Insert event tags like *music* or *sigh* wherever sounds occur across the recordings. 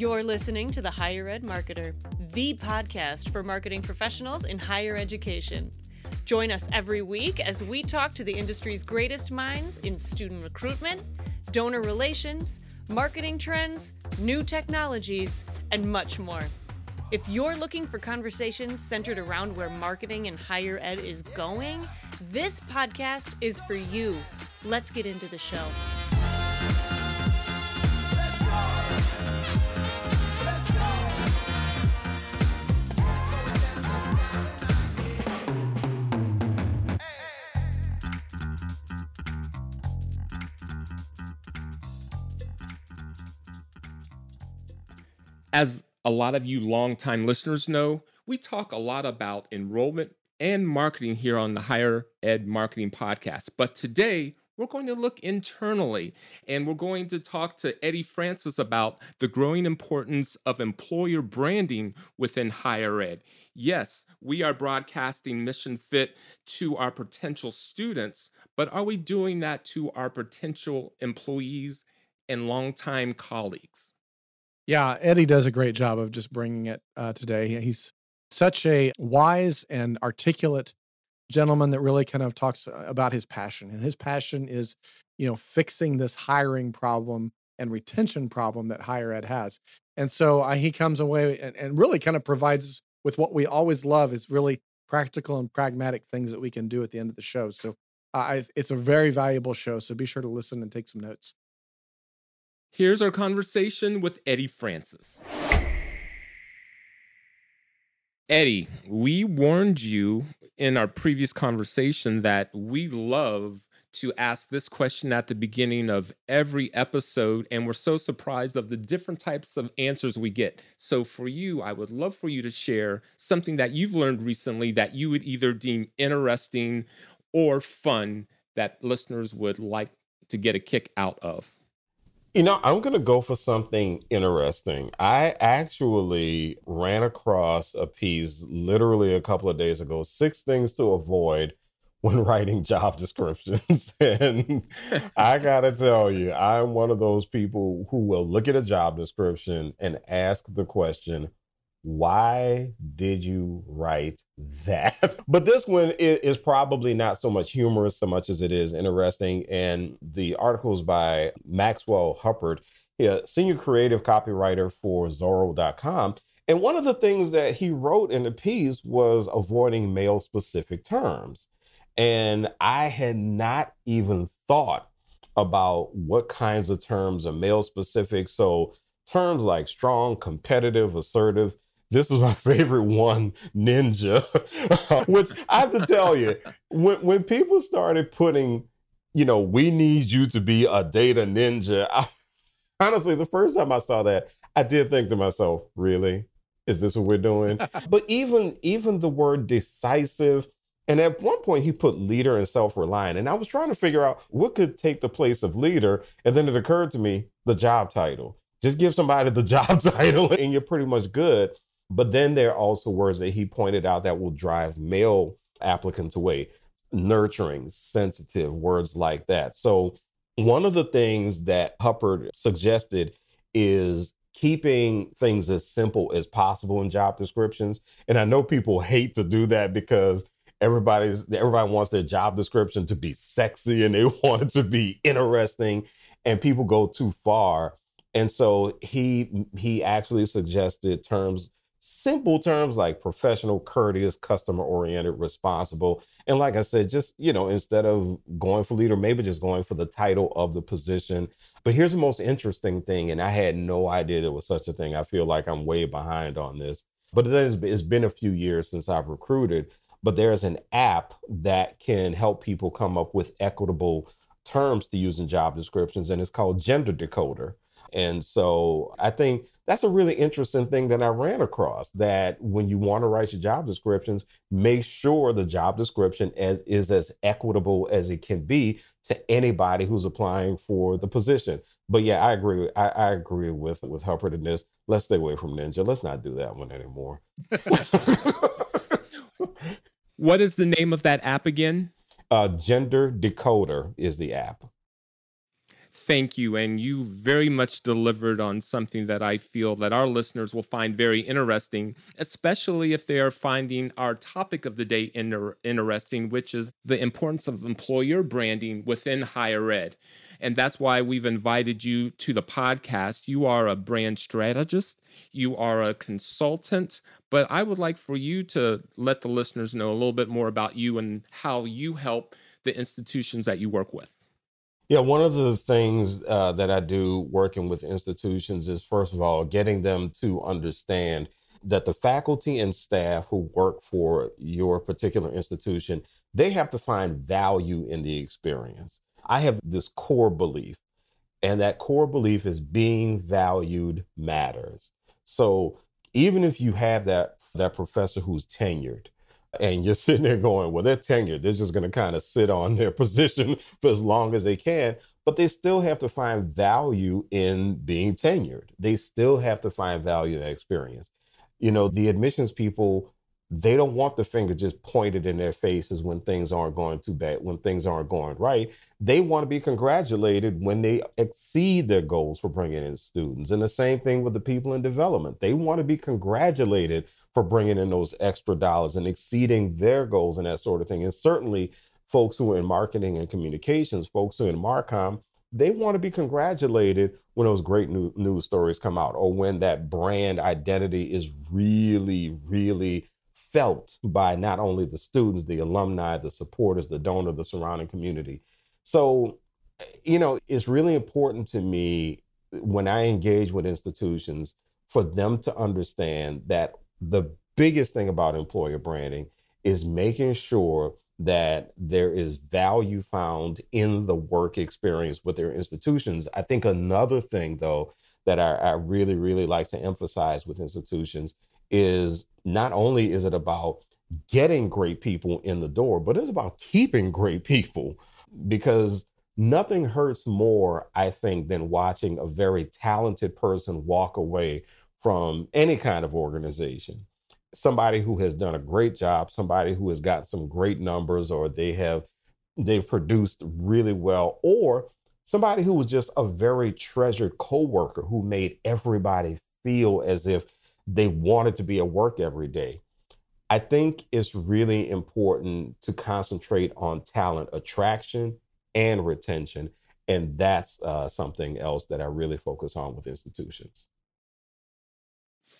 You're listening to The Higher Ed Marketer, the podcast for marketing professionals in higher education. Join us every week as we talk to the industry's greatest minds in student recruitment, donor relations, marketing trends, new technologies, and much more. If you're looking for conversations centered around where marketing and higher ed is going, this podcast is for you. Let's get into the show. As a lot of you longtime listeners know, we talk a lot about enrollment and marketing here on the Higher Ed Marketing Podcast. But today, we're going to look internally and we're going to talk to Eddie Francis about the growing importance of employer branding within higher ed. Yes, we are broadcasting Mission Fit to our potential students, but are we doing that to our potential employees and longtime colleagues? Yeah, Eddie does a great job of just bringing it uh, today. He's such a wise and articulate gentleman that really kind of talks uh, about his passion. And his passion is, you know, fixing this hiring problem and retention problem that higher ed has. And so uh, he comes away and, and really kind of provides with what we always love is really practical and pragmatic things that we can do at the end of the show. So uh, I, it's a very valuable show. So be sure to listen and take some notes. Here's our conversation with Eddie Francis. Eddie, we warned you in our previous conversation that we love to ask this question at the beginning of every episode, and we're so surprised of the different types of answers we get. So, for you, I would love for you to share something that you've learned recently that you would either deem interesting or fun that listeners would like to get a kick out of. You know, I'm going to go for something interesting. I actually ran across a piece literally a couple of days ago six things to avoid *laughs* when writing job descriptions. *laughs* and *laughs* I got to tell you, I'm one of those people who will look at a job description and ask the question, why did you write that? *laughs* but this one is, probably not so much humorous so much as it is interesting. And the article is by Maxwell Huppert, senior creative copywriter for Zorro.com. And one of the things that he wrote in the piece was avoiding male specific terms. And I had not even thought about what kinds of terms are male specific. So terms like strong, competitive, assertive, this is my *laughs* favorite one, Ninja, *laughs* which I have to tell you, when, when people started putting, you know, we need you to be a data ninja, I, *laughs* honestly, the first time I saw that, I did think to myself, really? Is this what we're doing? but even even the word decisive, and at one point he put leader and self-reliant. And I was trying to figure out what could take the place of leader. And then it occurred to me the job title. Just give somebody the job title and you're pretty much good. But then there are also words that he pointed out that will drive male applicants away nurturing, sensitive, words like that. So, one of the things that Huppert suggested is keeping things as simple as possible in job descriptions. And I know people hate to do that because everybody's everybody wants their job description to be sexy and they *laughs* want it to be interesting and people go too far. And so he he actually suggested terms simple terms like professional, courteous, customer oriented, responsible. And like I said, just, you know, instead of going for leader, maybe just going for the title of the position. But here's the most interesting thing, and I had no idea there was such a thing. I feel like I'm way behind on this. But then it's been a few years since I've recruited. But there's an app that can help people come up with equitable terms to use in job descriptions, and it's called Gender Decoder. And so I think that's a really interesting thing that I ran across that when you want to write your job descriptions, make sure the job description as, is as equitable as it can be to anybody who's applying for the position. But yeah, I agree. I, I agree with with Huppert in this. Let's stay away from Ninja. Let's not do that one anymore. *laughs* what is the name of that app again? Uh, Gender Decoder is the app. Thank you. And you very much delivered on something that I feel that our listeners will find very interesting, especially if they are finding our topic of the day inter- interesting, which is the importance of employer branding within higher ed. And that's why we've invited you to the podcast. You are a brand strategist, you are a consultant, but I would like for you to let the listeners know a little bit more about you and how you help the institutions that you work with. Yeah, one of the things uh, that I do working with institutions is, first of all, getting them to understand that the faculty and staff who work for your particular institution they have to find value in the experience I have this core belief, and that core belief is being valued matters. So even if you have that that professor who's tenured, and you're sitting there going, well, they're tenured. They're just going to kind of sit on their *laughs* position for as long as they can. But they still have to find value in being tenured. They still have to find value in experience. You know, the admissions people they don't want the finger just pointed in their faces when things aren't going too bad, when things aren't going right. They want to be congratulated when they exceed their goals for bringing in students. And the same thing with the people in development. They want to be congratulated for bringing in those extra dollars and exceeding their goals and that sort of thing. And certainly, folks who are in marketing and communications, folks who are in Marcom, they want to be congratulated when those great new, news stories come out or when that brand identity is really, really felt by not only the students, the alumni, the supporters, the donor, the surrounding community. So, you know, it's really important to me when I engage with institutions for them to understand that the biggest thing about employer branding is making sure that there is value found in the work experience with their institutions. I think another thing, though, that I, I really, really like to emphasize with institutions is not only is it about getting great people in the door, but it's about keeping great people because nothing hurts more, I think, than watching a very talented person walk away from any kind of organization. Somebody who has done a great job, somebody who has got some great numbers, or they have they've produced really well, or somebody who was just a very treasured coworker who made everybody feel as if they wanted to be at work every day. I think it's really important to concentrate on talent attraction and retention. And that's uh, something else that I really focus on with institutions.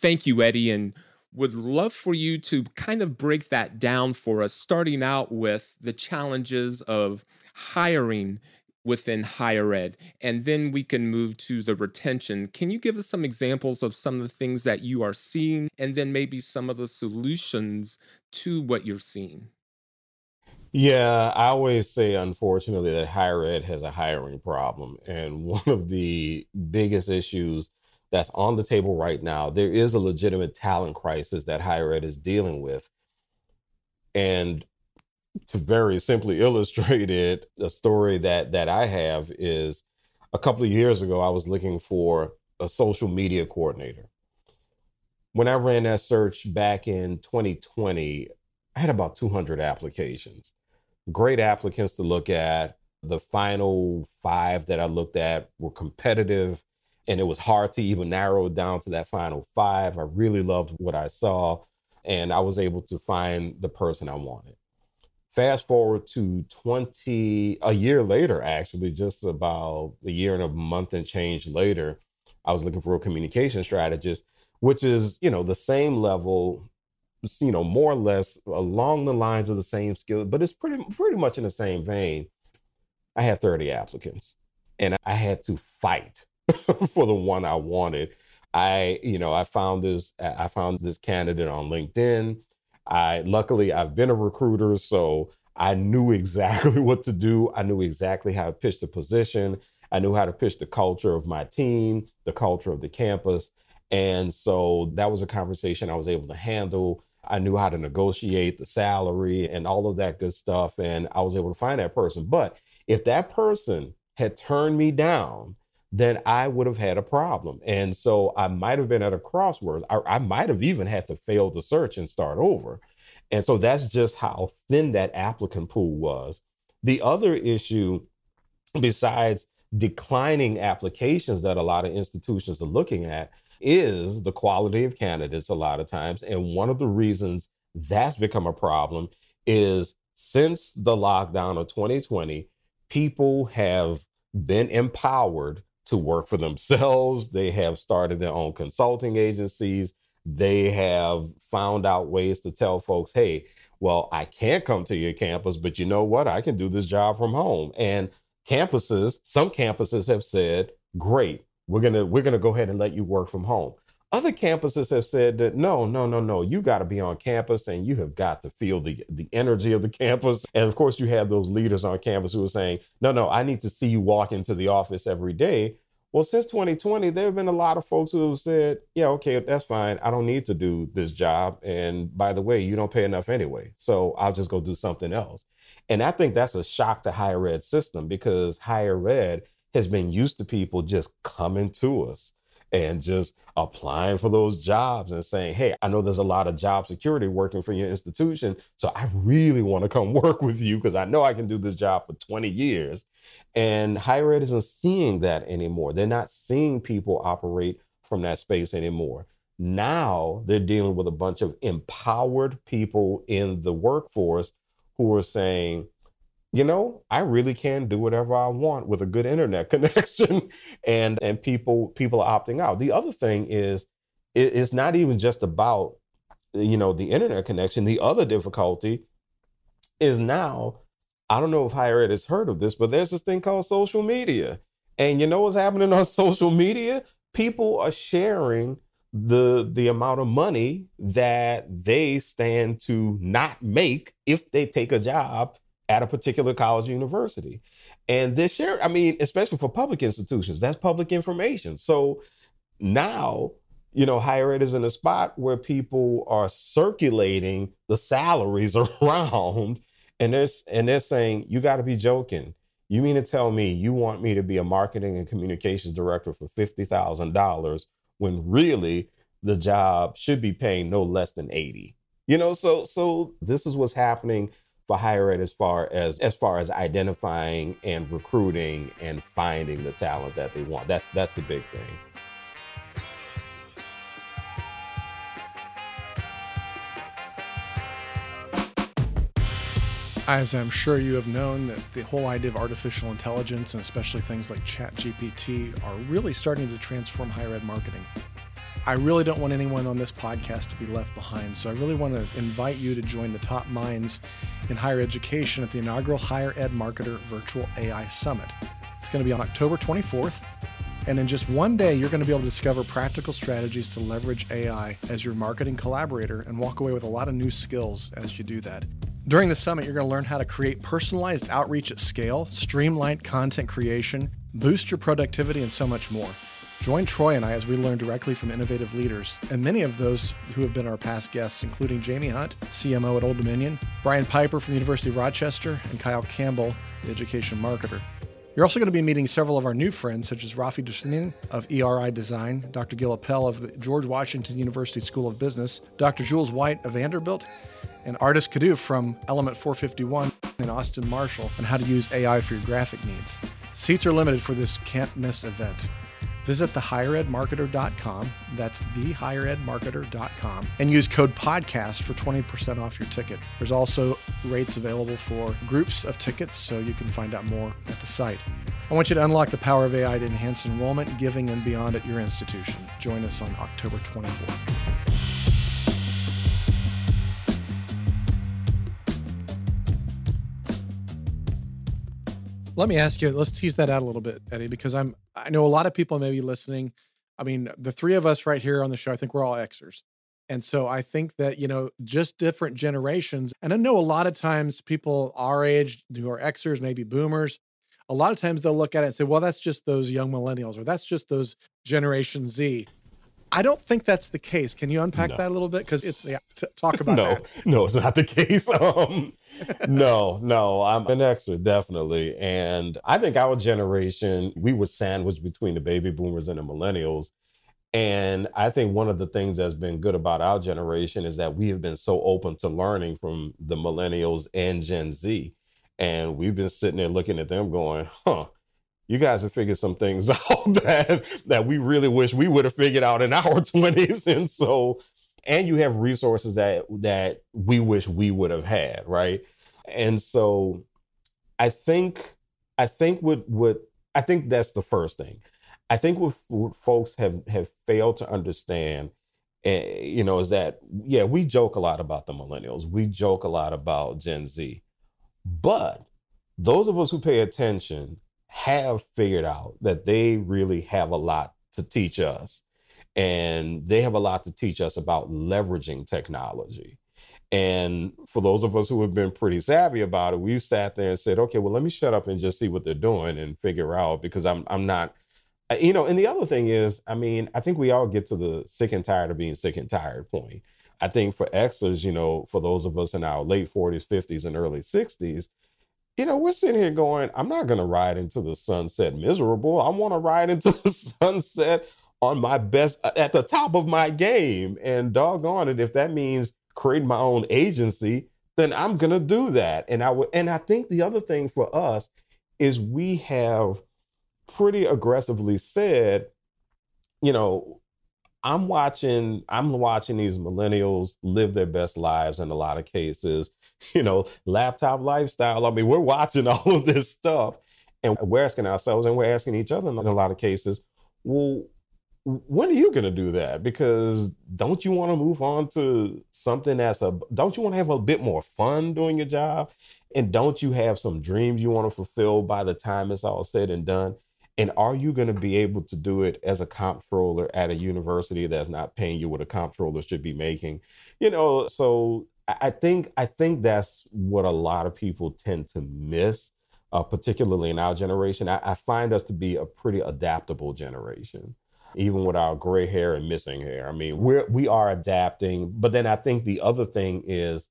Thank you, Eddie. And would love for you to kind of break that down for us, starting out with the challenges of hiring within higher ed and then we can move to the retention can you give us some examples of some of the things that you are seeing and then maybe some of the solutions to what you're seeing yeah i always say unfortunately that higher ed has a hiring problem and *laughs* one of the biggest issues that's on the table right now there is a legitimate talent crisis that higher ed is dealing with and to very simply *laughs* illustrate it, a story that that I have is a couple of years ago I was looking for a social media coordinator. When I ran that search back in 2020, I had about 200 applications. Great applicants to look at. The final five that I looked at were competitive, and it was hard to even narrow it down to that final five. I really loved what I saw, and I was able to find the person I wanted fast forward to 20 a year later actually just about a year and a month and change later i was looking for a communication strategist which is you know the same level you know more or less along the lines of the same skill but it's pretty pretty much in the same vein i had 30 applicants and i had to fight *laughs* for the one i wanted i you know i found this i found this candidate on linkedin I luckily I've been a recruiter, so I knew *laughs* exactly what to do. I knew exactly how to pitch the position. I knew how to pitch the culture of my team, the culture of the campus. And so that was a conversation I was able to handle. I knew how to negotiate the salary and all of that good stuff. And I was able to find that person. But if that person had turned me down, then I would have had a problem. And so I might have been at a crossroads. I, I might have even had to fail the search and start over. And so that's just how thin that applicant pool was. The other issue, besides declining applications that a lot of institutions are looking at is the quality of candidates a lot of times. And one of the reasons that's become a problem is since the lockdown of 2020, people have been empowered to work for themselves. They have started their own consulting agencies. They have found out ways to tell folks, hey, well, I can't come to your campus, but you know what? I can do this job from home. And campuses, some campuses have said, great, we're gonna we're gonna go ahead and let you work from home. Other campuses have said that no, no, no, no, you got to be on campus and you have got to feel the the energy of the campus. And of course, you have those leaders on campus who are saying, no, no, I need to see you walk into the office every day. Well, since 2020, there have been a lot of folks who have said, yeah, okay, that's fine. I don't need to do this job. And by the way, you don't pay enough anyway. So I'll just go do something else. And I think that's a shock to higher ed system because higher ed has been used to people just coming to us and just applying for those jobs and saying, Hey, I know there's a lot of job security working for your institution. So I really want to come *laughs* work with you because I know I can do this job for 20 years. And higher ed isn't seeing that anymore. They're not seeing people operate from that space anymore. Now they're dealing with a bunch of empowered people in the workforce who are saying, you know, I really can do whatever I want with a good internet *laughs* connection, and and people people are opting out. The other thing is, it, it's not even just about you know the internet connection. The other difficulty is now, I don't know if higher ed has heard of this, but there's this thing called social media, and you know what's happening on *laughs* social media? People are sharing the the amount of money that they stand to not make if they take a job at a particular college or university. And this share, I mean, especially for public institutions, that's public information. So now, you know, higher ed is in a spot where people are circulating the salaries *laughs* around and they're, and they're saying, you got to be joking. You mean to tell me you want me to be a marketing and communications director for $50,000 when really the job should be paying no less than 80? You know, so so this is what's happening for higher ed as far as as far as identifying and recruiting and finding the talent that they want. That's that's the big thing. As I'm sure you have known, that the whole idea of artificial intelligence and especially things like ChatGPT are really starting to transform higher ed marketing. I really don't want anyone on this podcast to be left behind, so I really want to invite you to join the top minds in higher education at the inaugural Higher Ed Marketer Virtual AI Summit. It's going to be on October 24th, and in just one day, you're going to be able to discover practical strategies to leverage AI as your marketing collaborator and walk away with a lot of new skills as you do that. During the summit, you're going to learn how to create personalized outreach at scale, streamline content creation, boost your productivity, and so much more. Join Troy and I as we learn directly from innovative leaders, and many of those who have been our past guests, including Jamie Hunt, CMO at Old Dominion, Brian Piper from the University of Rochester, and Kyle Campbell, the education marketer. You're also going to be meeting several of our new friends, such as Rafi Dusinin of ERI Design, Dr. Gil Appel of the George Washington University School of Business, Dr. Jules White of Vanderbilt, and Ardis Kadiu from Element 451 and Austin Marshall on how to use AI for your graphic needs. Seats are limited for this can't miss event. Visit thehigheredmarketer.com. That's thehigheredmarketer.com and use code podcast for 20% off your ticket. There's also rates available for groups of tickets, so you can find out more at the site. I want you to unlock the power of AI to enhance enrollment, giving, and beyond at your institution. Join us on October 24th. Let me ask you, let's tease that out a little bit, Eddie, because I'm I know a lot of people may be listening. I mean, the three of us right here on the show, I think we're all Xers. And so I think that, you know, just different generations. And I know a lot of times people our age who are Xers, maybe boomers, a lot of times they'll look at it and say, well, that's just those young millennials or that's just those Generation Z. I don't think that's the case. Can you unpack no. that a little bit? Because it's yeah, t- talk *laughs* about no, that. no, it's not the case. *laughs* Um, no, no, I'm an Xer definitely, and I think our generation we were sandwiched between the baby boomers and the millennials. And I think one of the things that's been good about our generation is that we have been so open to learning from the millennials and Gen Z. And we've been sitting there looking at them going, huh, you guys have figured some things *laughs* out that that we really wish we would have figured out in our *laughs* 20s and so and you have resources that that we wish we would have had right? And so i think i think what what i think that's the first thing. I think what, what folks have have failed to understand uh, you know is that yeah we joke a lot about the millennials. We joke a lot about gen z. But those of us who pay attention have figured out that they really have a lot to teach us. And they have a lot to teach us about leveraging technology. And for those of us who have been pretty savvy about it, we've sat there and said, okay, well, let me shut up and just see what they're doing and figure out because I'm I'm not, you know, and the other thing is, I mean, I think we all get to the sick and tired of being sick and tired point. I think for Xers, you know, for those of us in our late 40s, 50s, and early 60s, you know, we're sitting here going, I'm not going to ride into the sunset miserable. I want to ride into *laughs* the sunset on my best, uh, at the top of my game. And doggone it, if that means creating my own agency, then I'm to do that. And I would, and I think the other thing for us is we have pretty aggressively said, you know, I'm watching I'm watching these millennials live their best lives in a lot of cases. *laughs* You know, laptop lifestyle. I mean, we're watching *laughs* all of this stuff and we're asking ourselves and we're asking each other in a lot of cases, well, when are you going to do that? Because don't you want to move on to something that's a don't you want to have a bit more fun doing your job? And don't you have some dreams you want to fulfill by the time it's all said and done? And are you going to be able to do it as a comptroller at a university that's not paying you what a comptroller should be making? You know, so I think I think that's what a lot of people tend to miss, uh, particularly in our generation. I, I find us to be a pretty adaptable generation even with our gray hair and missing hair. I mean, we're we are adapting. But then I think the other thing is,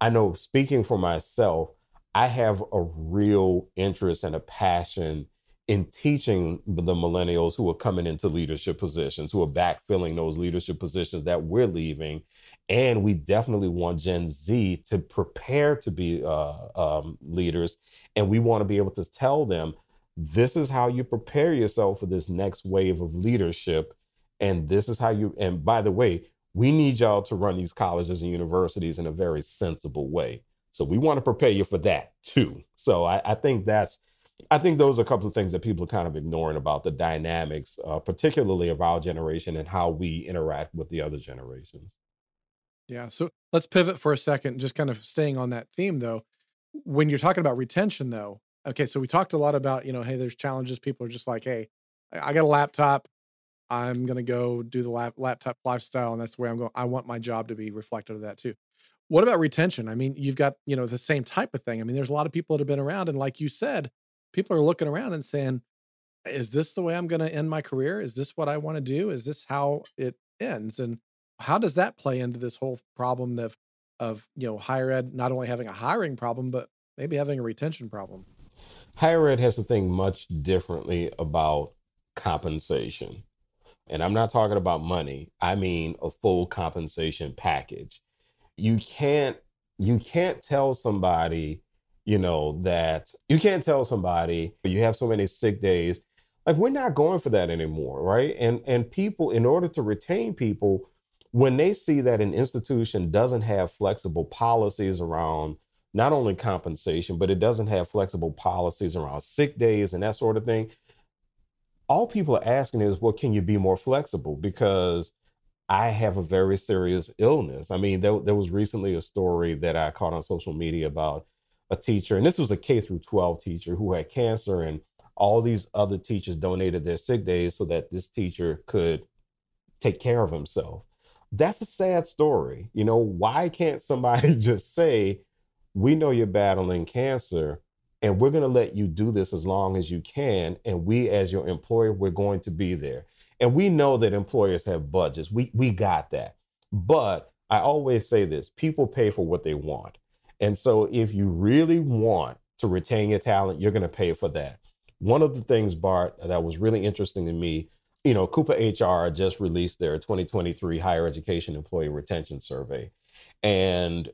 I know speaking for myself, I have a real interest and a passion in teaching the millennials who are coming into leadership positions, who are backfilling those leadership positions that we're leaving. And we definitely want Gen Z to prepare to be uh, um, leaders. And we want to be able to tell them this is how you prepare yourself for this next wave of leadership. And this is how you, and by the way, we need y'all to run these colleges and universities in a very sensible way. So we want to prepare you for that too. So I, I think that's I think those are a couple of things that people are kind of ignoring about the dynamics, uh, particularly of our generation and how we interact with the other generations. Yeah. So let's pivot for a second, just kind of staying on that theme though. When you're talking about retention though, okay, so we talked a lot about, you know, hey, there's challenges. People are just like, hey, I got a laptop. I'm going to go do the lap- laptop lifestyle. And that's the way I'm going. I want my job to be reflective of that too. What about retention? I mean, you've got, you know, the same type of thing. I mean, there's a lot of people that have been around. And like you said, people are looking around and saying, is this the way I'm going to end my career? Is this what I want to do? Is this how it ends? And how does that play into this whole problem of, of, you know, higher ed not only having a hiring problem, but maybe having a retention problem? Higher ed has to think much differently about compensation. And I'm not talking about money. I mean a full compensation package. You can't you can't tell somebody you know, that you can't tell somebody you have so many sick days. Like we're not going for that anymore, right? And and people, in order to retain people, when they see that an institution doesn't have flexible policies around not only compensation, but it doesn't have flexible policies around sick days and that sort of thing, all people are asking is, well, can you be more flexible? Because I have a very serious illness. I mean, there, there was recently a story that I caught on social media about a teacher, and this was a K through 12 teacher who had cancer, and all these other teachers donated their sick days so that this teacher could take care of himself. That's a sad story. You know, why can't somebody *laughs* just say, We know you're battling cancer, and we're going to let you do this as long as you can. And we, as your employer, we're going to be there. And we know that employers have budgets. We, we got that. But I always say this people pay for what they want. And so if you really want to retain your talent, you're going to pay for that. One of the things, Bart, that was really interesting to me, you know, CUPA-HR just released their 2023 Higher Education Employee Retention Survey. And,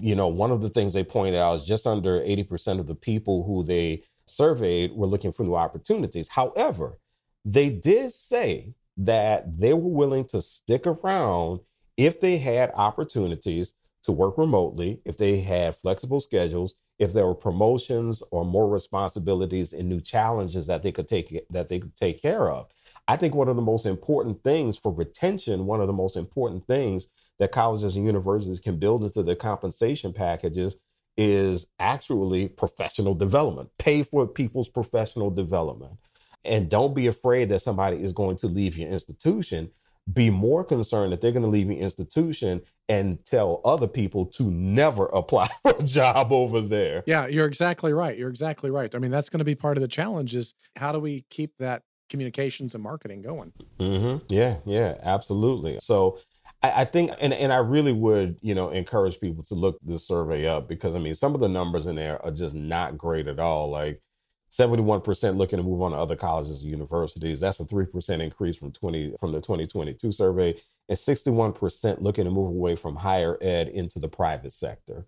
you know, one of the things they pointed out is just under 80% of the people who they surveyed were looking for new opportunities. However, they did say that they were willing to stick around if they had opportunities to work remotely, if they had flexible schedules, if there were promotions or more responsibilities and new challenges that they could take that they could take care of. I think one of the most important things for retention, one of the most important things that colleges and universities can build into their compensation packages is actually professional development. Pay for people's professional development. And don't be afraid that somebody is going to leave your institution. Be more concerned that they're going to leave your institution and tell other people to never *laughs* apply for a job over there. Yeah, you're exactly right. You're exactly right. I mean, that's going to be part of the challenge is how do we keep that communications and marketing going? Mm-hmm. Yeah, yeah, absolutely. So I, I think, and, and I really would, you know, encourage people to look this survey up because I mean, some of the numbers in there are just not great at all. Like 71% looking to move on to other colleges and universities. That's a 3% increase from 20 from the 2022 survey, and 61% looking to move away from higher ed into the private sector.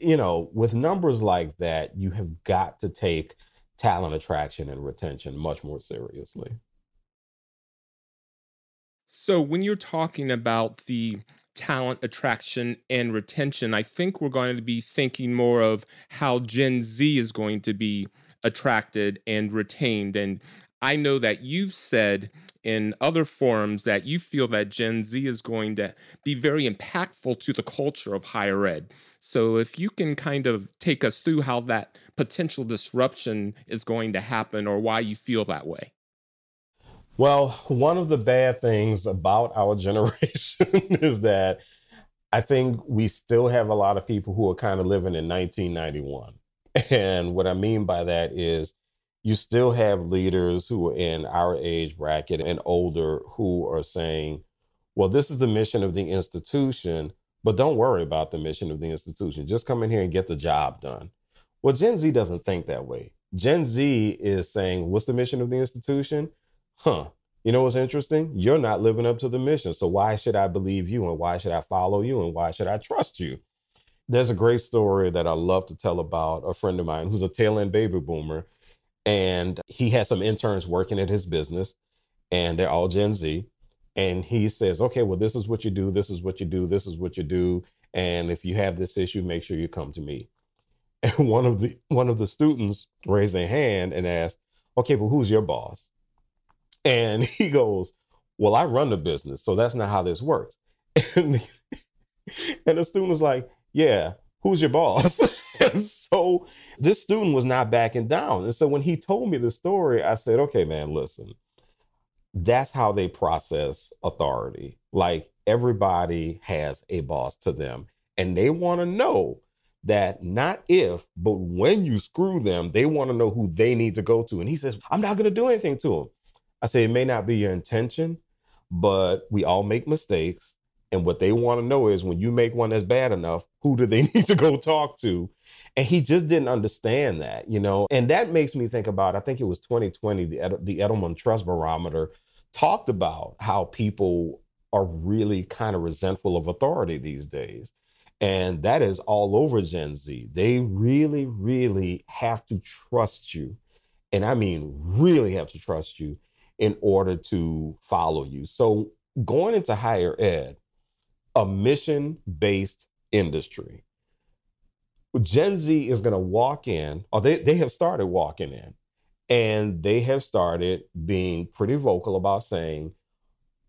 You know, with numbers like that, you have got to take talent attraction and retention much more seriously. So, when you're talking about the talent attraction and retention, I think we're going to be thinking more of how Gen Z is going to be attracted and retained. And I know that you've said in other forums that you feel that Gen Z is going to be very impactful to the culture of higher ed. So, if you can kind of take us through how that potential disruption is going to happen or why you feel that way. Well, one of the bad things about our *laughs* generation is that I think we still have a lot of people who are kind of living in 1991. And what I mean by that is you still have leaders who are in our age bracket and older who are saying, well, this is the mission of the institution, but don't worry about the mission of the institution. Just come in here and get the job done. Well, Gen Z doesn't think that way. Gen Z is saying, what's the mission of the institution? Huh, you know what's interesting? You're not living up to the mission. So why should I believe you and why should I follow you and why should I trust you? There's a great story that I love to tell about a friend of mine who's a tail end baby boomer. And he has some interns working at his business, and they're all Gen Z. And he says, okay, well, this is what you do, this is what you do, this is what you do. And if you have this issue, make sure you come to me. *laughs* And one of the one of the students raised their hand and asked, okay, but who's your boss? And he goes, Well, I run the business, so that's not how this works. *laughs* And, and the student was like, Yeah, who's your boss? *laughs* so this student was not backing down. And so when he told me the story, I said, Okay, man, listen, that's how they process authority. Like everybody has a boss to them, and they want to know that not if, but when you screw them, they want to know who they need to go to. And he says, I'm not going to do anything to him. I say it may not be your intention, but we all make mistakes. And what they want to know is when you make one that's bad enough, who do they *laughs* need to go talk to? And he just didn't understand that, you know? And that makes me think about, I think it was 2020, the, Ed- the Edelman Trust Barometer talked about how people are really kind of resentful of authority these days. And that is all over Gen Z. They really, really have to trust you. And I mean, really have to trust you in order to follow you. So, going into higher ed, a mission based industry, Gen Z is going to walk in, or they, they have started walking in, and they have started being pretty vocal about saying,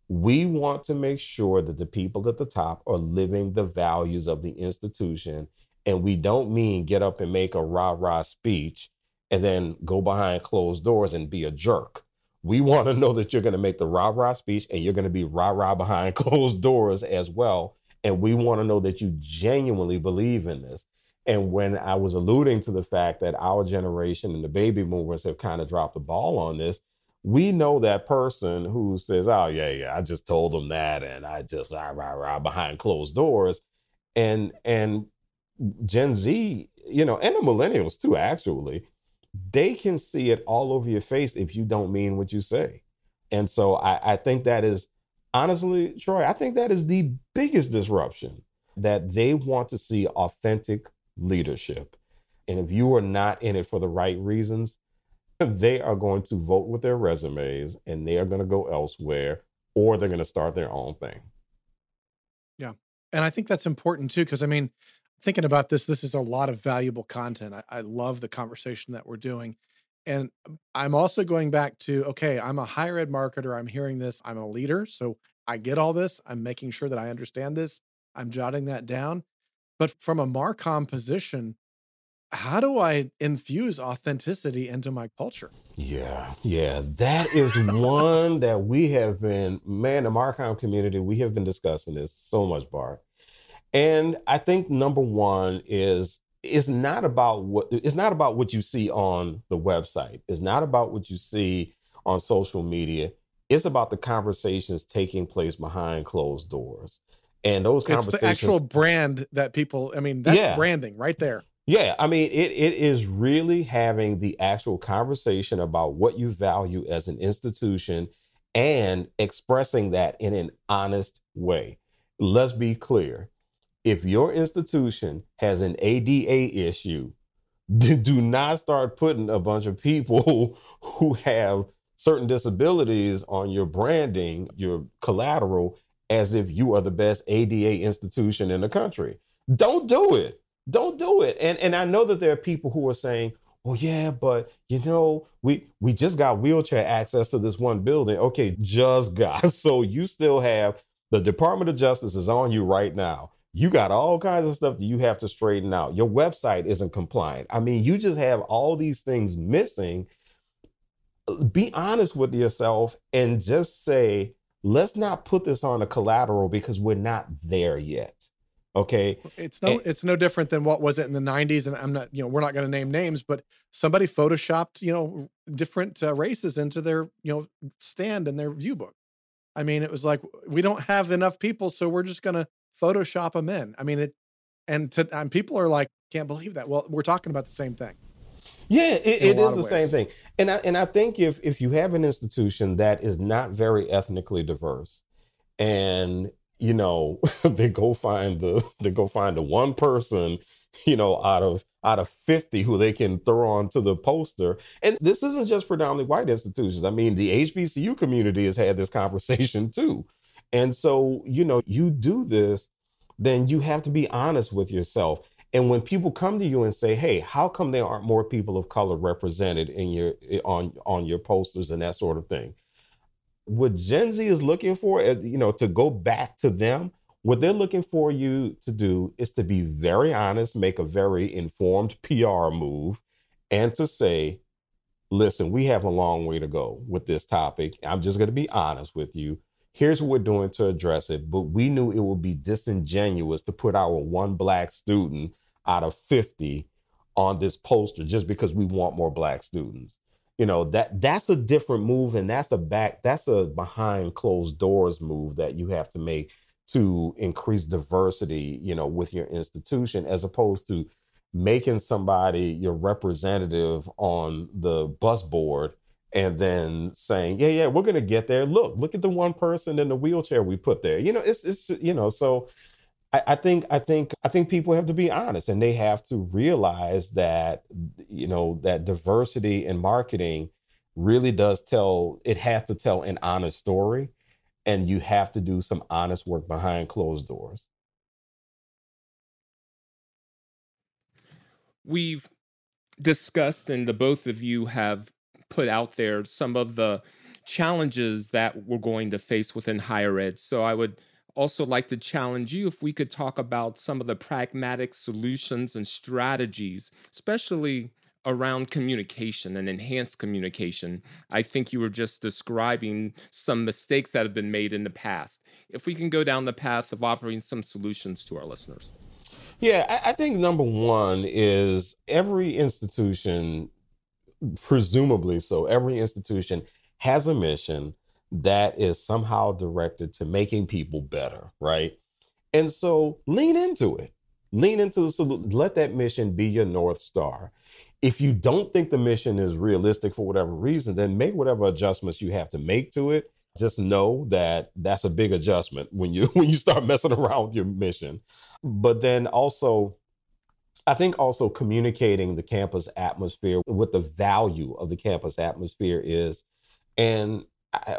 we want to make sure that the people at the top are living the values of the institution. And we don't mean get up and make a rah rah speech and then go behind closed doors and be a jerk. We want to know that you're going to make the rah rah speech and you're going to be rah rah behind *laughs* closed doors as well. And we want to know that you genuinely believe in this. And when I was alluding to the fact that our generation and the baby boomers have kind of dropped the ball on this, we know that person who says, Oh, yeah, yeah, I just told them that and I just rah rah rah behind closed doors. And and Gen Z, you know, and the millennials too, actually, they can see it all over your face if you don't mean what you say. And so I, I think that is honestly, Troy, I think that is the biggest disruption that they want to see authentic leadership. And if you are not in it for the right reasons, *laughs* they are going to vote with their resumes and they are going to go elsewhere or they're going to start their own thing. Yeah. And I think that's important too, because I mean, thinking about this, this is a lot of valuable content. I, I love the conversation that we're doing. And I'm also going back to okay, I'm a higher ed marketer. I'm hearing this. I'm a leader. So I get all this. I'm making sure that I understand this. I'm jotting that down. But from a Marcom position, how do I infuse authenticity into my culture? Yeah, yeah, that is one that we have been, man, the Marcom community, we have been discussing this so much, Bart. And I think number one is it's not about what it's not about what you see on the website. It's not about what you see on social media. It's about the conversations taking place behind closed doors. And those conversations it's the actual brand that people, I mean, that's yeah. branding right there. Yeah, I mean, it, it is really having the actual conversation about what you value as an institution and expressing that in an honest way. Let's be clear. If your institution has an ADA issue, *laughs* do not start putting a bunch of people *laughs* who have certain disabilities on your branding, your collateral, as if you are the best ADA institution in the country. Don't do it don't do it. And and I know that there are people who are saying, well, yeah, but you know, we we just got wheelchair access to this one building. Okay, just got. *laughs* So you still have the Department of Justice is on you right now. You got all kinds of stuff that you have to straighten out. Your website isn't compliant. I mean, you just have all these things missing. Be honest with yourself and just say, let's not put this on a collateral because we're not there yet. Okay. It's no and, it's no different than what was it in the 90s and I'm not, you know, we're not going to name names, but somebody photoshopped, you know, different uh, races into their, you know, stand in their view book. I mean, it was like we don't have enough people so we're just going to photoshop them in. I mean, it and to and people are like can't believe that. Well, we're talking about the same thing. Yeah, it, it is the ways. same thing. And I and I think if if you have an institution that is not very ethnically diverse and you know, *laughs* they go find the *laughs* they go find the one person, you know, out of out of 50 who they can throw onto the poster. And this isn't just predominantly white institutions. I mean, the HBCU community has had this conversation too. And so, you know, you do this, then you have to be honest with yourself. And when people come to you and say, "Hey, how come there aren't more people of color represented in your on on your posters and that sort of thing?" what Gen Z is looking for, eh, you know, to go back to them, what they're looking for you to do is to be very honest, make a very informed PR move, and to say, listen, we have a long way to go with this topic. I'm just going to be honest with you. Here's what we're doing to address it. But we knew it would be disingenuous to put our one black student out of 50 on this poster just because we want more black students you know that that's a different move and that's a back that's a behind closed doors move that you have to make to increase diversity you know with your institution as opposed to making somebody your representative on the bus board and then saying yeah yeah we're going to get there look look at the one person in the wheelchair we put there you know it's it's you know so I, I think I think I think people have to be honest and they have to realize that you know that diversity in marketing really does tell it has to tell an honest story and you have to do some honest work behind closed doors. We've discussed and the both of you have put out there some of the challenges that we're going to face within higher ed. So I would also like to challenge you if we could talk about some of the pragmatic solutions and strategies, especially around communication and enhanced communication. I think you were just describing some mistakes that have been made in the past. If we can go down the path of offering some solutions to our listeners. Yeah, I, think number one is every institution, presumably so, every institution has a mission that is somehow directed to making people better, right? And so lean into it. Lean into the solution. Let that mission be your North Star. If you don't think the mission is realistic for whatever reason, then make whatever adjustments you have to make to it. Just know that that's a big adjustment when you *laughs* when you start messing around with your mission. But then also I think also communicating the campus atmosphere, what the value of the campus atmosphere is. And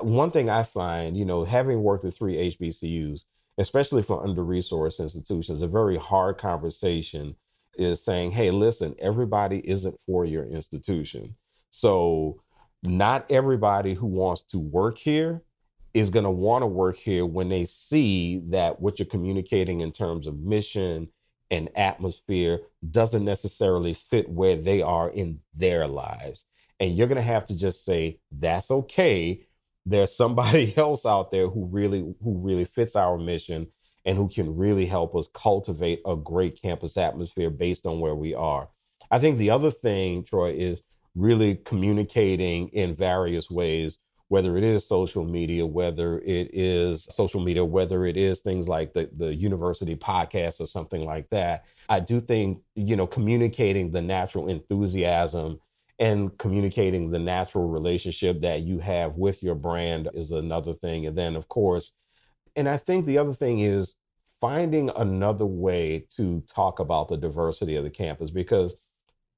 one thing I find, you know, having worked at three HBCUs, especially for under resourced institutions, a very hard conversation is saying, hey, listen, everybody isn't for your institution. So, not everybody who wants to work here is going to want to work here when they see that what you're communicating in terms of mission and atmosphere doesn't necessarily fit where they are in their lives. And you're going to have to just say, that's okay. There's somebody *laughs* else out there who really who really fits our mission and who can really help us cultivate a great campus atmosphere based on where we are. I think the other thing, Troy, is really communicating in various ways whether it is social media, whether it is social media, whether it is things like the, the university podcast or something like that. I do think, you know, communicating the natural enthusiasm and communicating the natural relationship that you have with your brand is another thing. And then, of course, and I think the other thing is finding another way to talk about the diversity of the campus because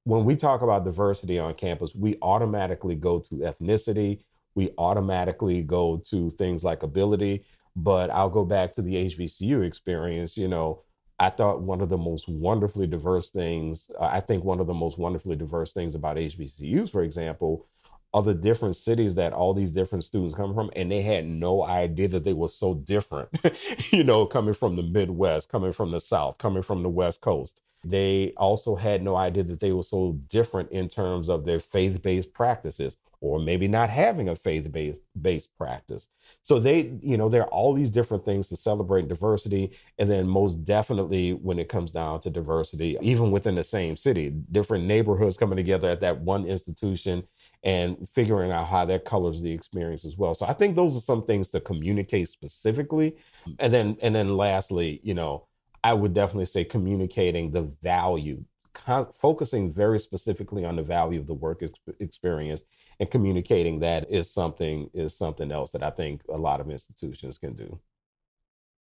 when we talk about diversity on campus, we automatically go to ethnicity, we automatically go to things like ability. But I'll go back to the HBCU experience. You know, I thought one of the most wonderfully diverse things, uh, I think one of the most wonderfully diverse things about HBCUs, for example, are the different cities that all these different students come from. And they had no idea that they were so different, *laughs* you know, coming from the Midwest, coming from the South, coming from the West Coast. They also had no idea that they were so different in terms of their faith based practices or maybe not having a faith-based practice. So they, you know, there are all these different things to celebrate diversity. And then most definitely when it comes down to diversity, even within the same city, different neighborhoods coming together at that one institution and figuring out how that colors the experience as well. So I think those are some things to communicate specifically. And then and then lastly, you know, I would definitely say communicating the value Focusing very specifically on the value of the work ex- experience and communicating that is something is something else that I think a lot of institutions can do.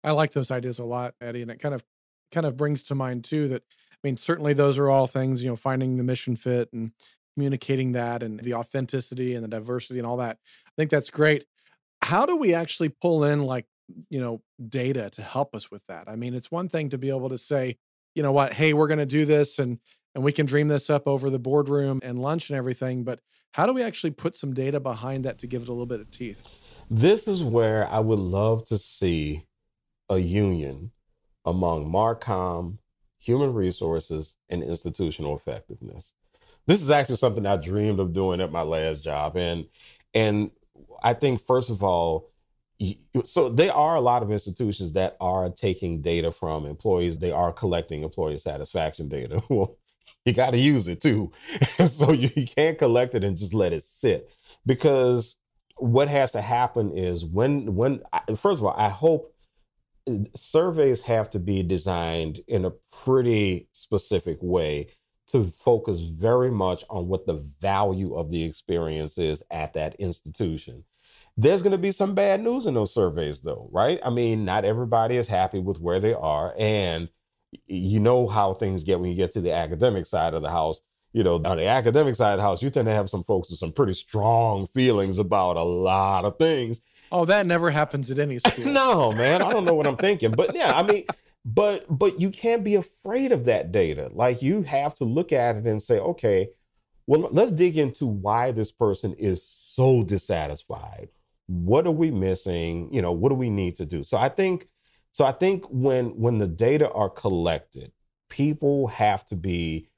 I like those ideas a lot, Eddie, and it kind of kind of brings to mind too that I mean certainly those are all things you know finding the mission fit and communicating that and the authenticity and the diversity and all that. I think that's great. How do we actually pull in like you know data to help us with that? I mean, it's one thing to be able to say, you know what, hey, we're going to do this and and we can dream this up over the boardroom and lunch and everything. But how do we actually put some data behind that to give it a little bit of teeth? This is where I would love to see a union among Marcom, human resources, and institutional effectiveness. This is actually something I dreamed of doing at my last job. And and I think first of all, so there are a lot of institutions that are taking data from employees. They are collecting employee satisfaction data. *laughs* Well, you got to use it too. *laughs* so you, you can't collect it and just let it sit because what has to happen is when when first of all, I hope uh, surveys have to be designed in a pretty specific way to focus very much on what the value of the experience is at that institution. There's going to be some bad news in those surveys, though, right? I mean, not everybody is happy with where they are. And you know how things get when you get to the academic side of the house. You know, on the academic side of the house, you tend to have some folks with some pretty strong feelings about a lot of things. Oh, that never happens at any *laughs* school. no, man, I don't know what I'm thinking, but yeah, I mean, but but you can't be afraid of that data. Like you have to look at it and say, okay, well, let's dig into why this person is so dissatisfied. What are we missing? You know, what do we need to do? So I think so I think when when the data are collected, people have to be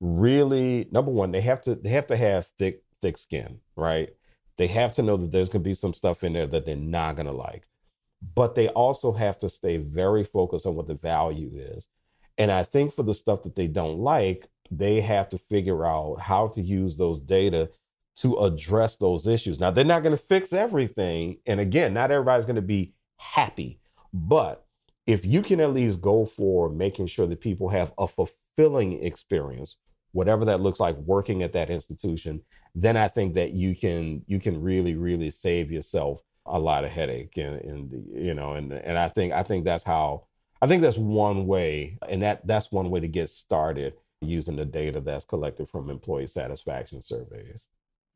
really number one, they have to they have to have thick thick skin, right? They have to know that there's going to be some stuff in there that they're not going to like. But they also have to stay very focused on what the value is. And I think for the stuff that they don't like, they have to figure out how to use those data to address those issues. Now, they're not going to fix everything. And again, not everybody's going to be happy, but if you can at least go for making sure that people have a fulfilling experience whatever that looks like working at that institution then i think that you can you can really really save yourself a lot of headache and, and you know and and i think i think that's how I think that's one way, and that that's one way to get started using the data that's collected from employee satisfaction surveys.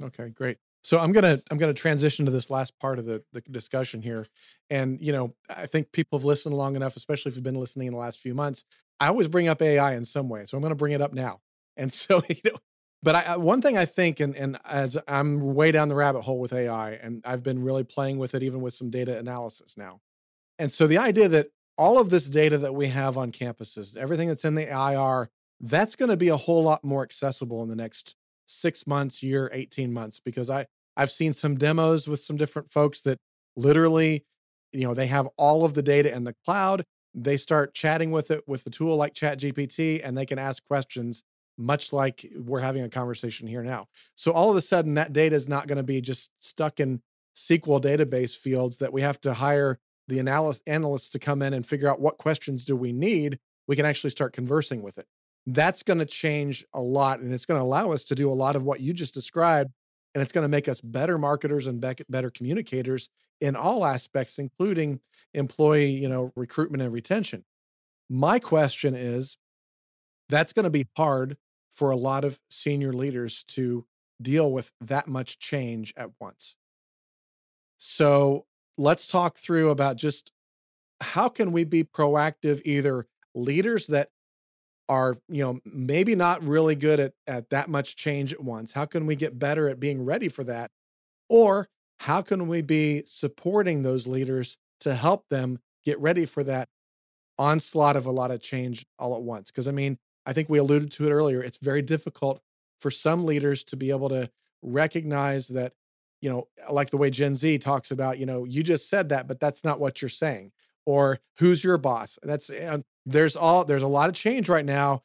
Okay, great. So I'm gonna I'm gonna transition to this last part of the, the discussion here, and you know I think people have listened long enough, especially if you've been listening in the last few months. I always bring up AI in some way, so I'm to bring it up now. And *laughs* so you know, but I, one thing I think, and and as I'm way down the rabbit hole with AI, and I've been really playing with it, even with some data analysis now. And so the idea that all of this data that we have on campuses, everything that's in the IR, that's going to be a whole lot more accessible in the next six months, year, 18 months, because I, I've seen some demos with some different folks that literally, you know, they have all of the data in the cloud. They start chatting with it with the tool like Chat GPT, and they can ask questions much like we're having a conversation here now. So all of a sudden, that data is not going to be just stuck in SQL database fields that we have to hire the analyst analysts to come in and figure out what questions do we need. We can actually start conversing with it that's going to change a lot and it's going to allow us to do a lot of what you just described and it's going to make us better marketers and better communicators in all aspects including employee you know recruitment and retention. My question is that's going to be hard for a lot of senior leaders to deal with that much change at once. So let's talk through about just how can we be proactive either leaders that are you know maybe not really good at at that much change at once. How can we get better at being ready for that? Or how can we be supporting those leaders to help them get ready for that onslaught of a lot of change all at once? Because i mean i think we alluded to it earlier it's very difficult for some leaders to be able to recognize that you know like the way gen z talks about you know you just said that but that's not what you're saying. Or who's your boss? That's there's all there's a lot of change right now.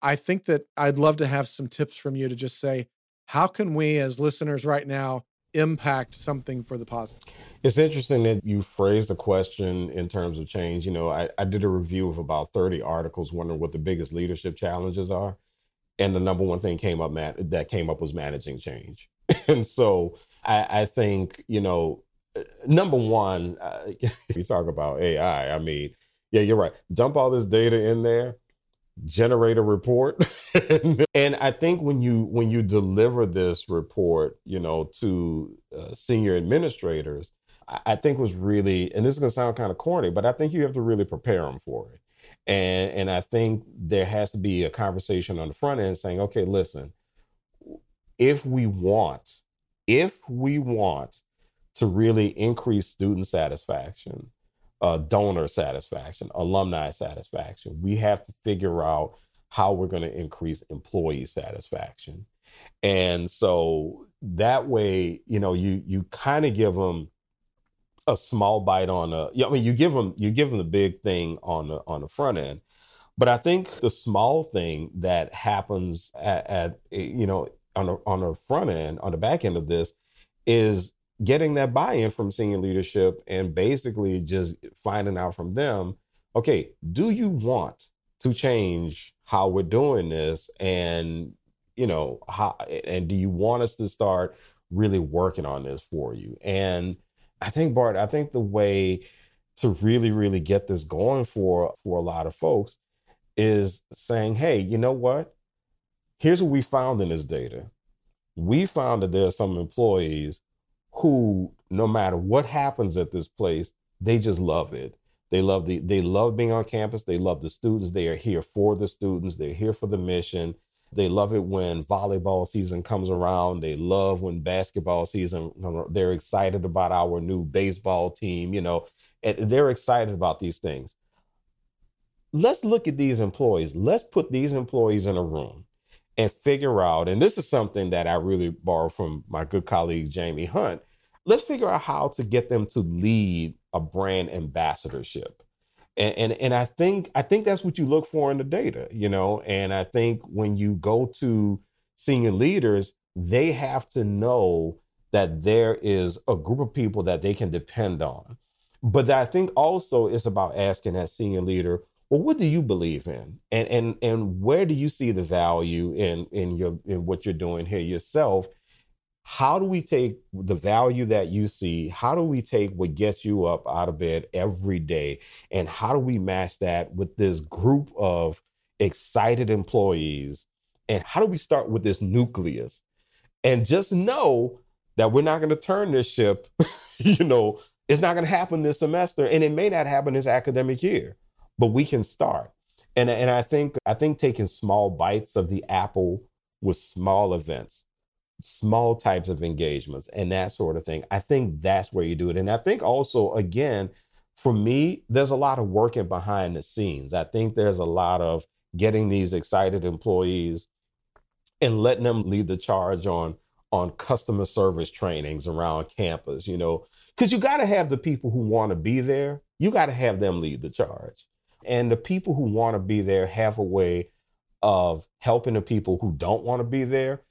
I think that I'd love to have some tips from you to just say, how can we as listeners right now impact something for the positive? It's interesting that you phrased the question in terms of change. You know, I, I did a review of about 30 articles wondering what the biggest leadership challenges are. And the number one thing came up man- that came up was managing change. *laughs* and so I, I think, you know, uh, number one, uh, *laughs* you talk about AI, I mean, yeah, you're right. Dump all this data in there, generate a report. *laughs* and I think when you when you deliver this report, you know, to uh, senior administrators, I, I think was really, and this is going to sound kind of corny, but I think you have to really prepare them for it. And and I think there has to be a conversation on the front end saying, okay, listen, if we want, if we want to really increase student satisfaction, uh, donor satisfaction, alumni satisfaction. We have to figure out how we're going to increase employee satisfaction. And so that way, you know, you you kind of give them a small bite on a. I mean, you give them you give them the big thing on the on the front end, but I think the small thing that happens at, at you know on the on the front end on the back end of this is getting that buy-in from senior leadership and basically just finding out from them okay do you want to change how we're doing this? And you know how and do you want us to start really working on this for you? And i think bart i think the way to really really get this going for for a lot of folks is saying hey you know what? Here's what we found in this data. We found that there are some employees who, no matter what happens at this place, they just love it. They love the they love being on campus. They love the students. They are here for the students. They're here for the mission. They love it when volleyball season comes around. They love when basketball season. They're excited about our new baseball team. You know, and they're excited about these things. Let's look at these employees. Let's put these employees in a room and figure out, and this is something that I really borrow from my good colleague Jamie Hunt. Let's figure out how to get them to lead a brand ambassadorship. And, and and I think I think that's what you look for in the data, you know. And I think when you go to senior leaders, they have to know that there is a group of people that they can depend on. But I think also it's about asking that senior leader, well what do you believe in and and and where do you see the value in in your in what you're doing here yourself how do we take the value that you see? How do we take what gets you up out of bed every day? And how do we match that with this group of excited employees? And how do we start with this nucleus? And just know that we're not going to turn this ship, *laughs* you know, it's not going to happen this semester and it may not happen this academic year, but we can start. And, and I think I think taking small bites of the apple with small events small types of engagements and that sort of thing. I think that's where you do it. And I think also, again, for me, there's a lot of working behind the scenes. I think there's a lot of getting these excited employees and letting them lead the charge on on customer service trainings around campus, you know, because you got to have the people who want to be there. You got to have them lead the charge. And the people who want to be there have a way of helping the people who don't want to be there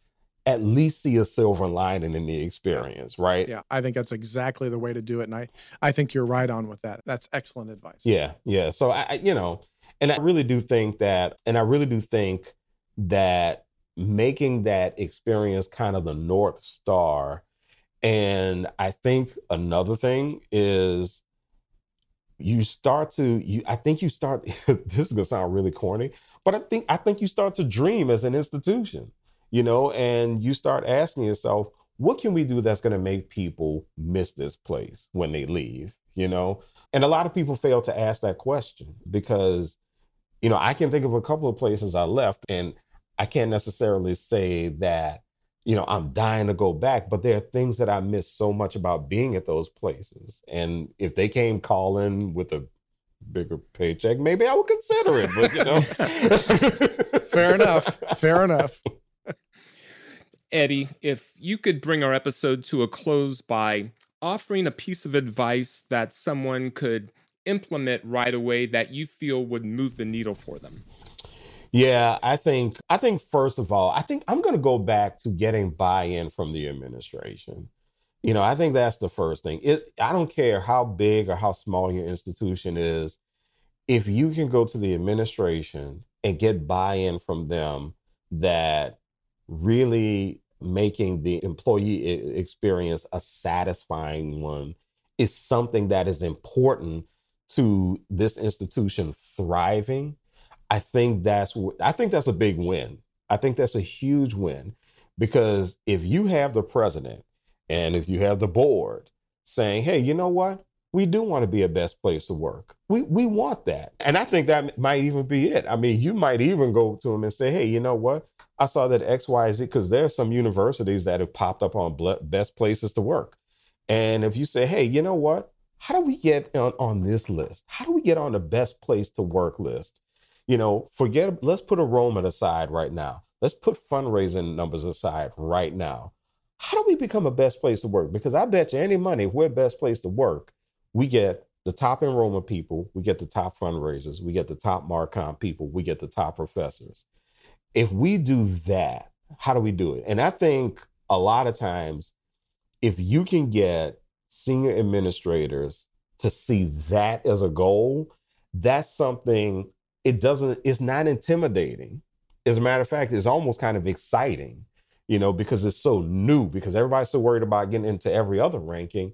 at least see a silver lining in the experience, right? Yeah, I think that's exactly the way to do it, and I I think you're right on with that. That's excellent advice. Yeah, yeah. So I, you know, and I really do think that, and I really do think that making that experience kind of the north star, and I think another thing is you start to you i think you start *laughs* this is going to sound really corny but i think i think you start to dream as an institution you know, and you start asking yourself, what can we do that's going to make people miss this place when they leave, you know? And a lot of people fail to ask that question because, you know, I can think of a couple of places I left and I can't necessarily say that, you know, I'm dying to go back, but there are things that I miss so much about being at those places. And if they came calling with a bigger paycheck, maybe I would consider it, but you know. *laughs* Fair enough. Fair enough. Eddie, if you could bring our episode to a close by offering a piece of advice that someone could implement right away that you feel would move the needle for them. Yeah, I think I think first of all, I think I'm going to go back to getting buy-in from the administration. You know, I think that's the first thing. Is I don't care how big or how small your institution is, if you can go to the administration and get buy-in from them that really making the employee experience a satisfying one is something that is important to this institution thriving. I think that's i think that's a big win. I think that's a huge win because if you have the president and if you have the board saying hey you know what? We do want to be a best place to work. We we want that. And i think that might even be it. I mean you might even go to them and say hey you know what I saw that X, Y, Z, because there are some universities that have popped up on best places to work. And if you say, hey, you know what? How do we get on, on this list? How do we get on the best place to work list? You know, forget, let's put enrollment aside right now. Let's put fundraising numbers aside right now. How do we become a best place to work? Because I bet you any money, if we're best place to work, we get the top enrollment people, we get the top fundraisers, we get the top Marcom people, we get the top professors if we do that, how do we do it? And I think a lot of times, if you can get senior administrators to see that as a goal, that's something it doesn't, it's not intimidating. As a matter of fact, it's almost kind of exciting, you know, because it's so new, because everybody's so worried about getting into every other ranking.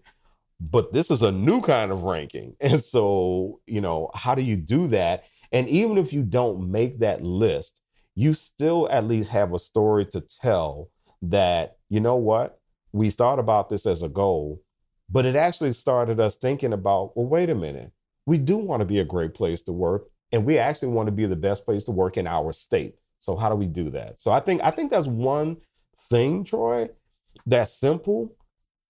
But this is a new kind of ranking. *laughs* And so, you know, how do you do that? And even if you don't make that list, you still at least have a story to tell that, you know what, we thought about this as a goal, but it actually started us thinking about, well, wait a minute, we do want to be a great place to work, and we actually want to be the best place to work in our state. So how do we do that? So I think I think that's one thing, Troy, that's simple.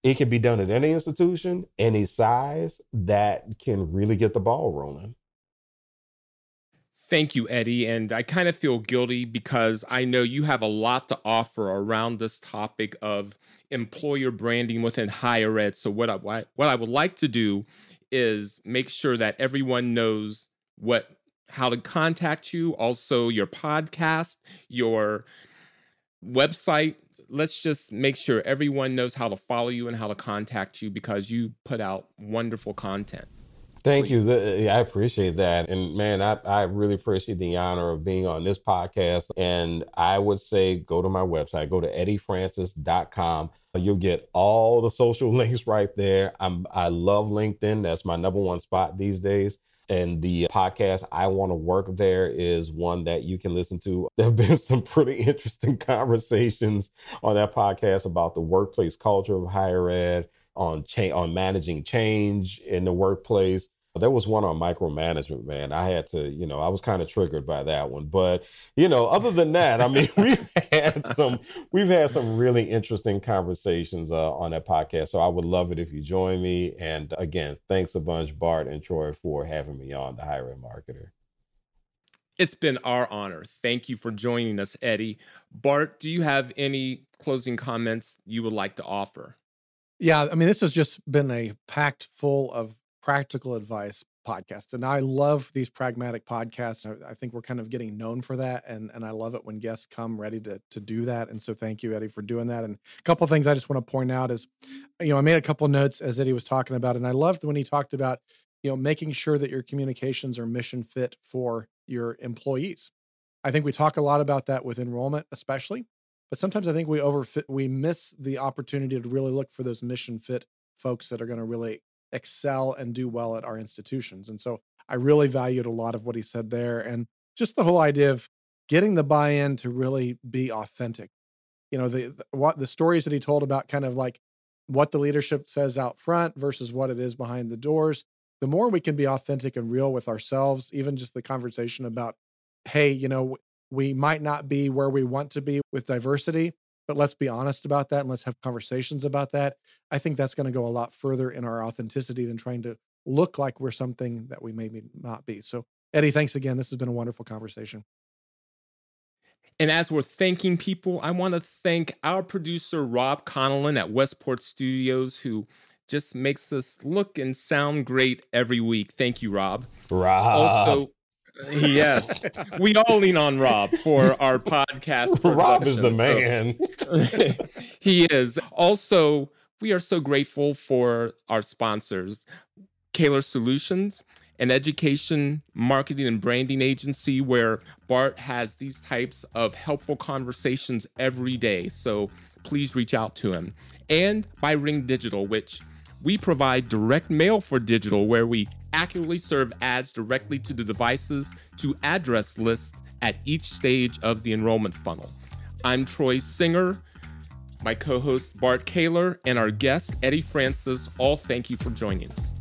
It can be done at any institution, any size that can really get the ball rolling. Thank you, Eddie. And I kind of feel guilty because I know you have a lot to offer around this topic of employer branding within higher ed. So what I what I would like to do is make sure that everyone knows what how to contact you, also your podcast, your website. Let's just make sure everyone knows how to follow you and how to contact you because you put out wonderful content. Thank Please. you. I appreciate that. And man, I, I really appreciate the honor of being on this podcast. And I would say go to my website, go to eddiefrancis.com. You'll get all the social *laughs* links right there. I'm I love LinkedIn. That's my number one spot these days. And the podcast, I Want to Work There, is one that you can listen to. *laughs* There have been some pretty interesting *laughs* conversations on that podcast about the workplace culture of higher ed, on on managing change in the workplace, there was one on micromanagement, man. I had to, you know, I was kind of triggered by that one. But, you know, other than that, I mean, *laughs* we've had some we've had some really interesting conversations uh, on that podcast. So I would love it if you join me. And again, thanks a bunch, Bart and Troy, for having me on the Ed Marketer. It's been our honor. Thank you for joining us, Eddie. Bart, do you have any closing comments you would like to offer? Yeah, I mean, this has just been a packed full of practical advice podcast. And I love these pragmatic podcasts. I, I, think we're kind of getting known for that. And, and I love it when guests come ready to, to do that. And so thank you, Eddie, for doing that. And a couple things I just want to point out is, you know, I made a couple notes as Eddie was talking about, and I loved when he talked about, you know, making sure that your communications are mission fit for your employees. I think we talk a lot about that with enrollment, especially, but sometimes I think we overfit, we miss the opportunity to really look for those mission fit folks that are going to really excel and do well at our institutions. And so I really valued a lot of what he said there and just the whole idea of getting the buy-in to really be authentic. You know, the, the what the stories that he told about kind of like what the leadership says out front versus what it is behind the doors. The more we can be authentic and real with ourselves, even just the conversation about, hey, you know, we might not be where we want to be with diversity, but let's be honest about that and let's have conversations about that. I think that's going to go a lot further in our authenticity than trying to look like we're something that we maybe not be. So, Eddie, thanks again. This has been a wonderful conversation. And as we're thanking people, I want to thank our producer, Rob Connellan at Westport Studios, who just makes us look and sound great every week. Thank you, Rob. Rob. Also, yes, we all lean on Rob for our podcast. *laughs* Rob is the man. So, *laughs* he is. Also, we are so grateful for our sponsors, Caylor Solutions, an education, marketing, and branding agency where Bart has these types of helpful conversations every day. So please reach out to him. And by Ring Digital, which we provide direct mail for digital, where we accurately serve ads directly to the devices to address lists at each stage of the enrollment funnel. I'm Troy Singer, my co host Bart Caylor, and our guest Eddie Francis. All thank you for joining us.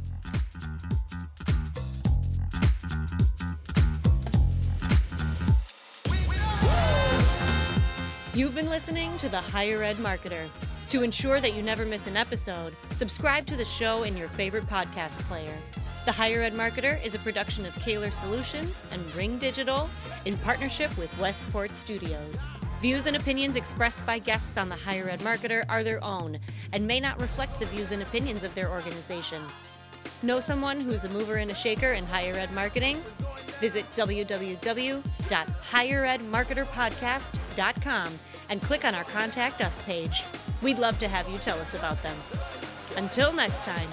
You've been listening to the Higher Ed Marketer. To ensure that you never miss an episode, subscribe to the show in your favorite podcast player. The Higher Ed Marketer is a production of Caylor Solutions and Ring Digital in partnership with Westport Studios. Views and opinions expressed by guests on the Higher Ed Marketer are their own and may not reflect the views and opinions of their organization. Know someone who's a mover and a shaker in higher ed marketing? Visit www.higheredmarketerpodcast.com and click on our Contact Us page. We'd love to have you tell us about them. Until next time.